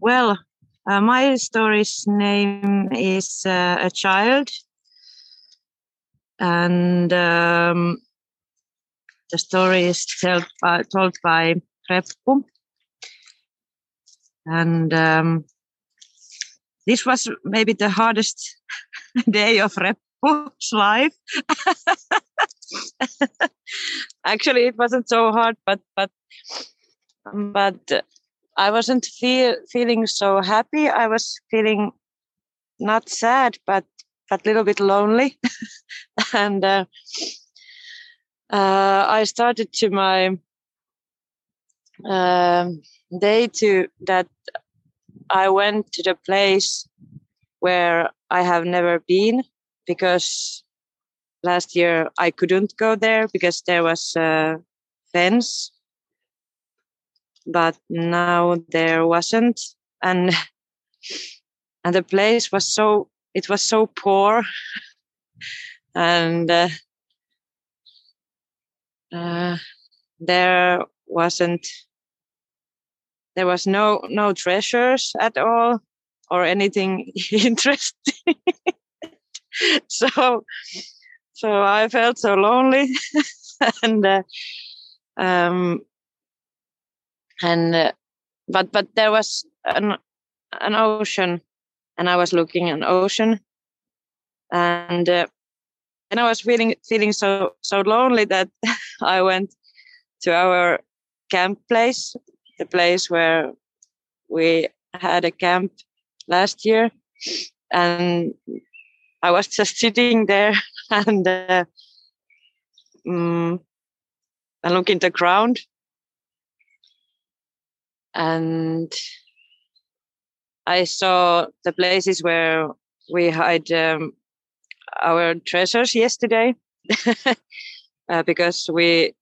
well, uh, my story's name is uh, A Child. And um, the story is told by, told by Reppu. And um, this was maybe the hardest day of Reppu's life. Actually, it wasn't so hard, but but but I wasn't feel, feeling so happy. I was feeling not sad, but but a little bit lonely, and uh, uh, I started to my uh, day to that I went to the place where I have never been because last year I couldn't go there because there was a fence, but now there wasn't, and and the place was so it was so poor, and uh, uh, there wasn't there was no no treasures at all or anything interesting. So so i felt so lonely. And uh, um and uh, but but there was an an ocean and i was looking an ocean and uh, and I was feeling feeling so so lonely that I went to our camp place, the place where we had a camp last year, and I was just sitting there and uh, um, and looking the ground, and I saw the places where we had um, our treasures yesterday uh, because we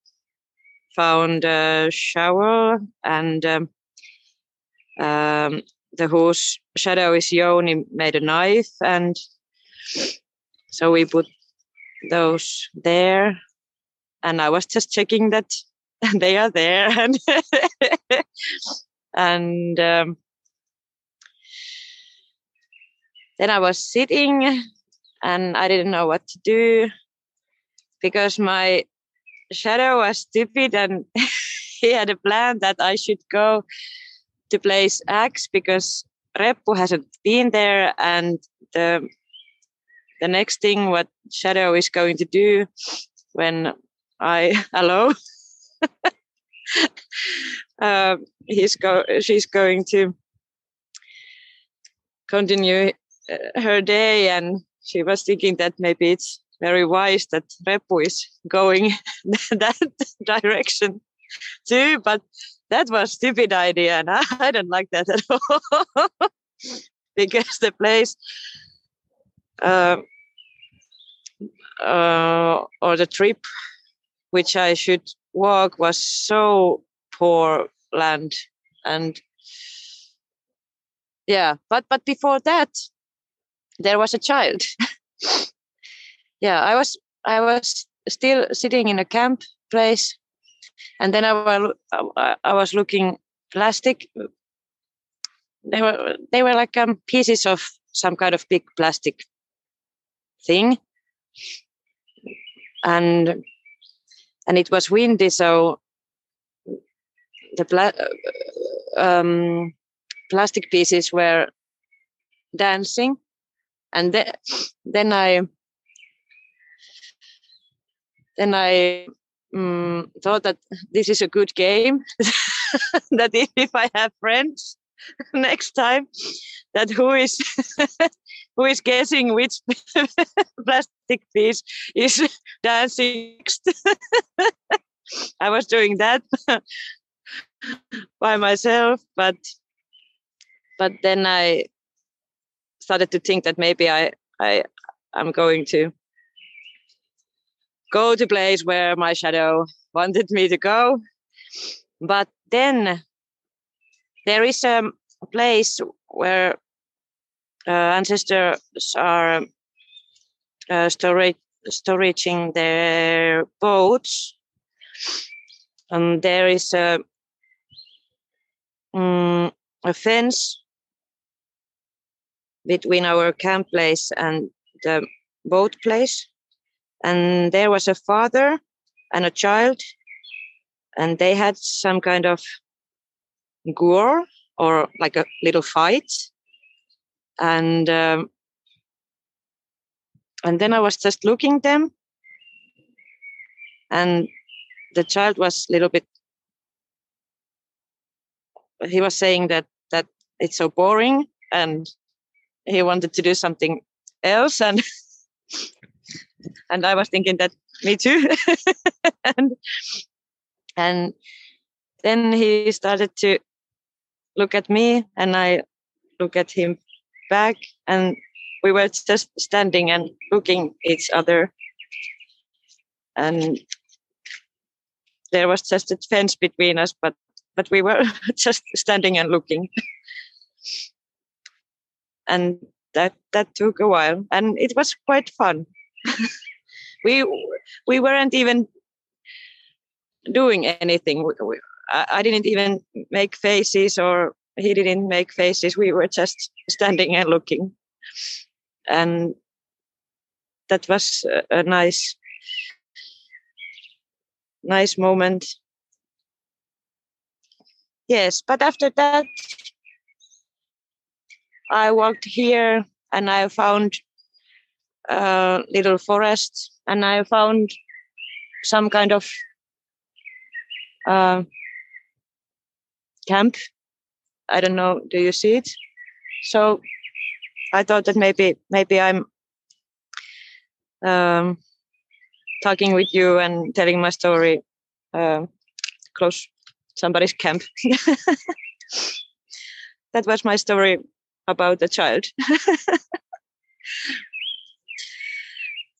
found a shower and um, um, the whose shadow is Yoni made a knife and so we put those there. And I was just checking that they are there. And and um, then I was sitting and I didn't know what to do because my shadow was stupid and he had a plan that I should go to place X because Reppu hasn't been there and the the next thing what shadow is going to do when I hello uh, he's go she's going to continue uh, her day and she was thinking that maybe it's very wise that Reppu is going that direction too, but that was stupid idea, and I, I don't like that at all because the place uh, uh, or the trip which I should walk was so poor land and yeah but but before that there was a child. yeah, I was I was still sitting in a camp place, and then I was I was looking plastic. They were they were like um, pieces of some kind of big plastic thing, and and it was windy, so the pla- um, plastic pieces were dancing and then then I then I um, thought that this is a good game. that if I have friends next time, that who is who is guessing which plastic piece is dancing next. I was doing that by myself, but but then I started to think that maybe I I I'm going to go to place where my shadow wanted me to go. But then there is a place where ancestors are uh, storage, storing their boats. And there is a, um, a fence between our camp place and the boat place. And there was a father and a child, and they had some kind of gore or like a little fight. And um, and then I was just looking them, and the child was a little bit. He was saying that that it's so boring, and he wanted to do something else, and and I was thinking that me too, and and then he started to look at me, and I look at him back, and we were just standing and looking each other. And there was just a fence between us but but we were just standing and looking. And that that took a while and it was quite fun. We we weren't even doing anything. We, we, I didn't even make faces or he didn't make faces. We were just standing and looking. And that was a, nice nice moment. Yes but after that i walked here and i found a little forest and i found some kind of uh, camp i don't know do you see it so I thought that maybe maybe I'm um, talking with you and telling my story uh, close somebody's camp. that was my story about the child.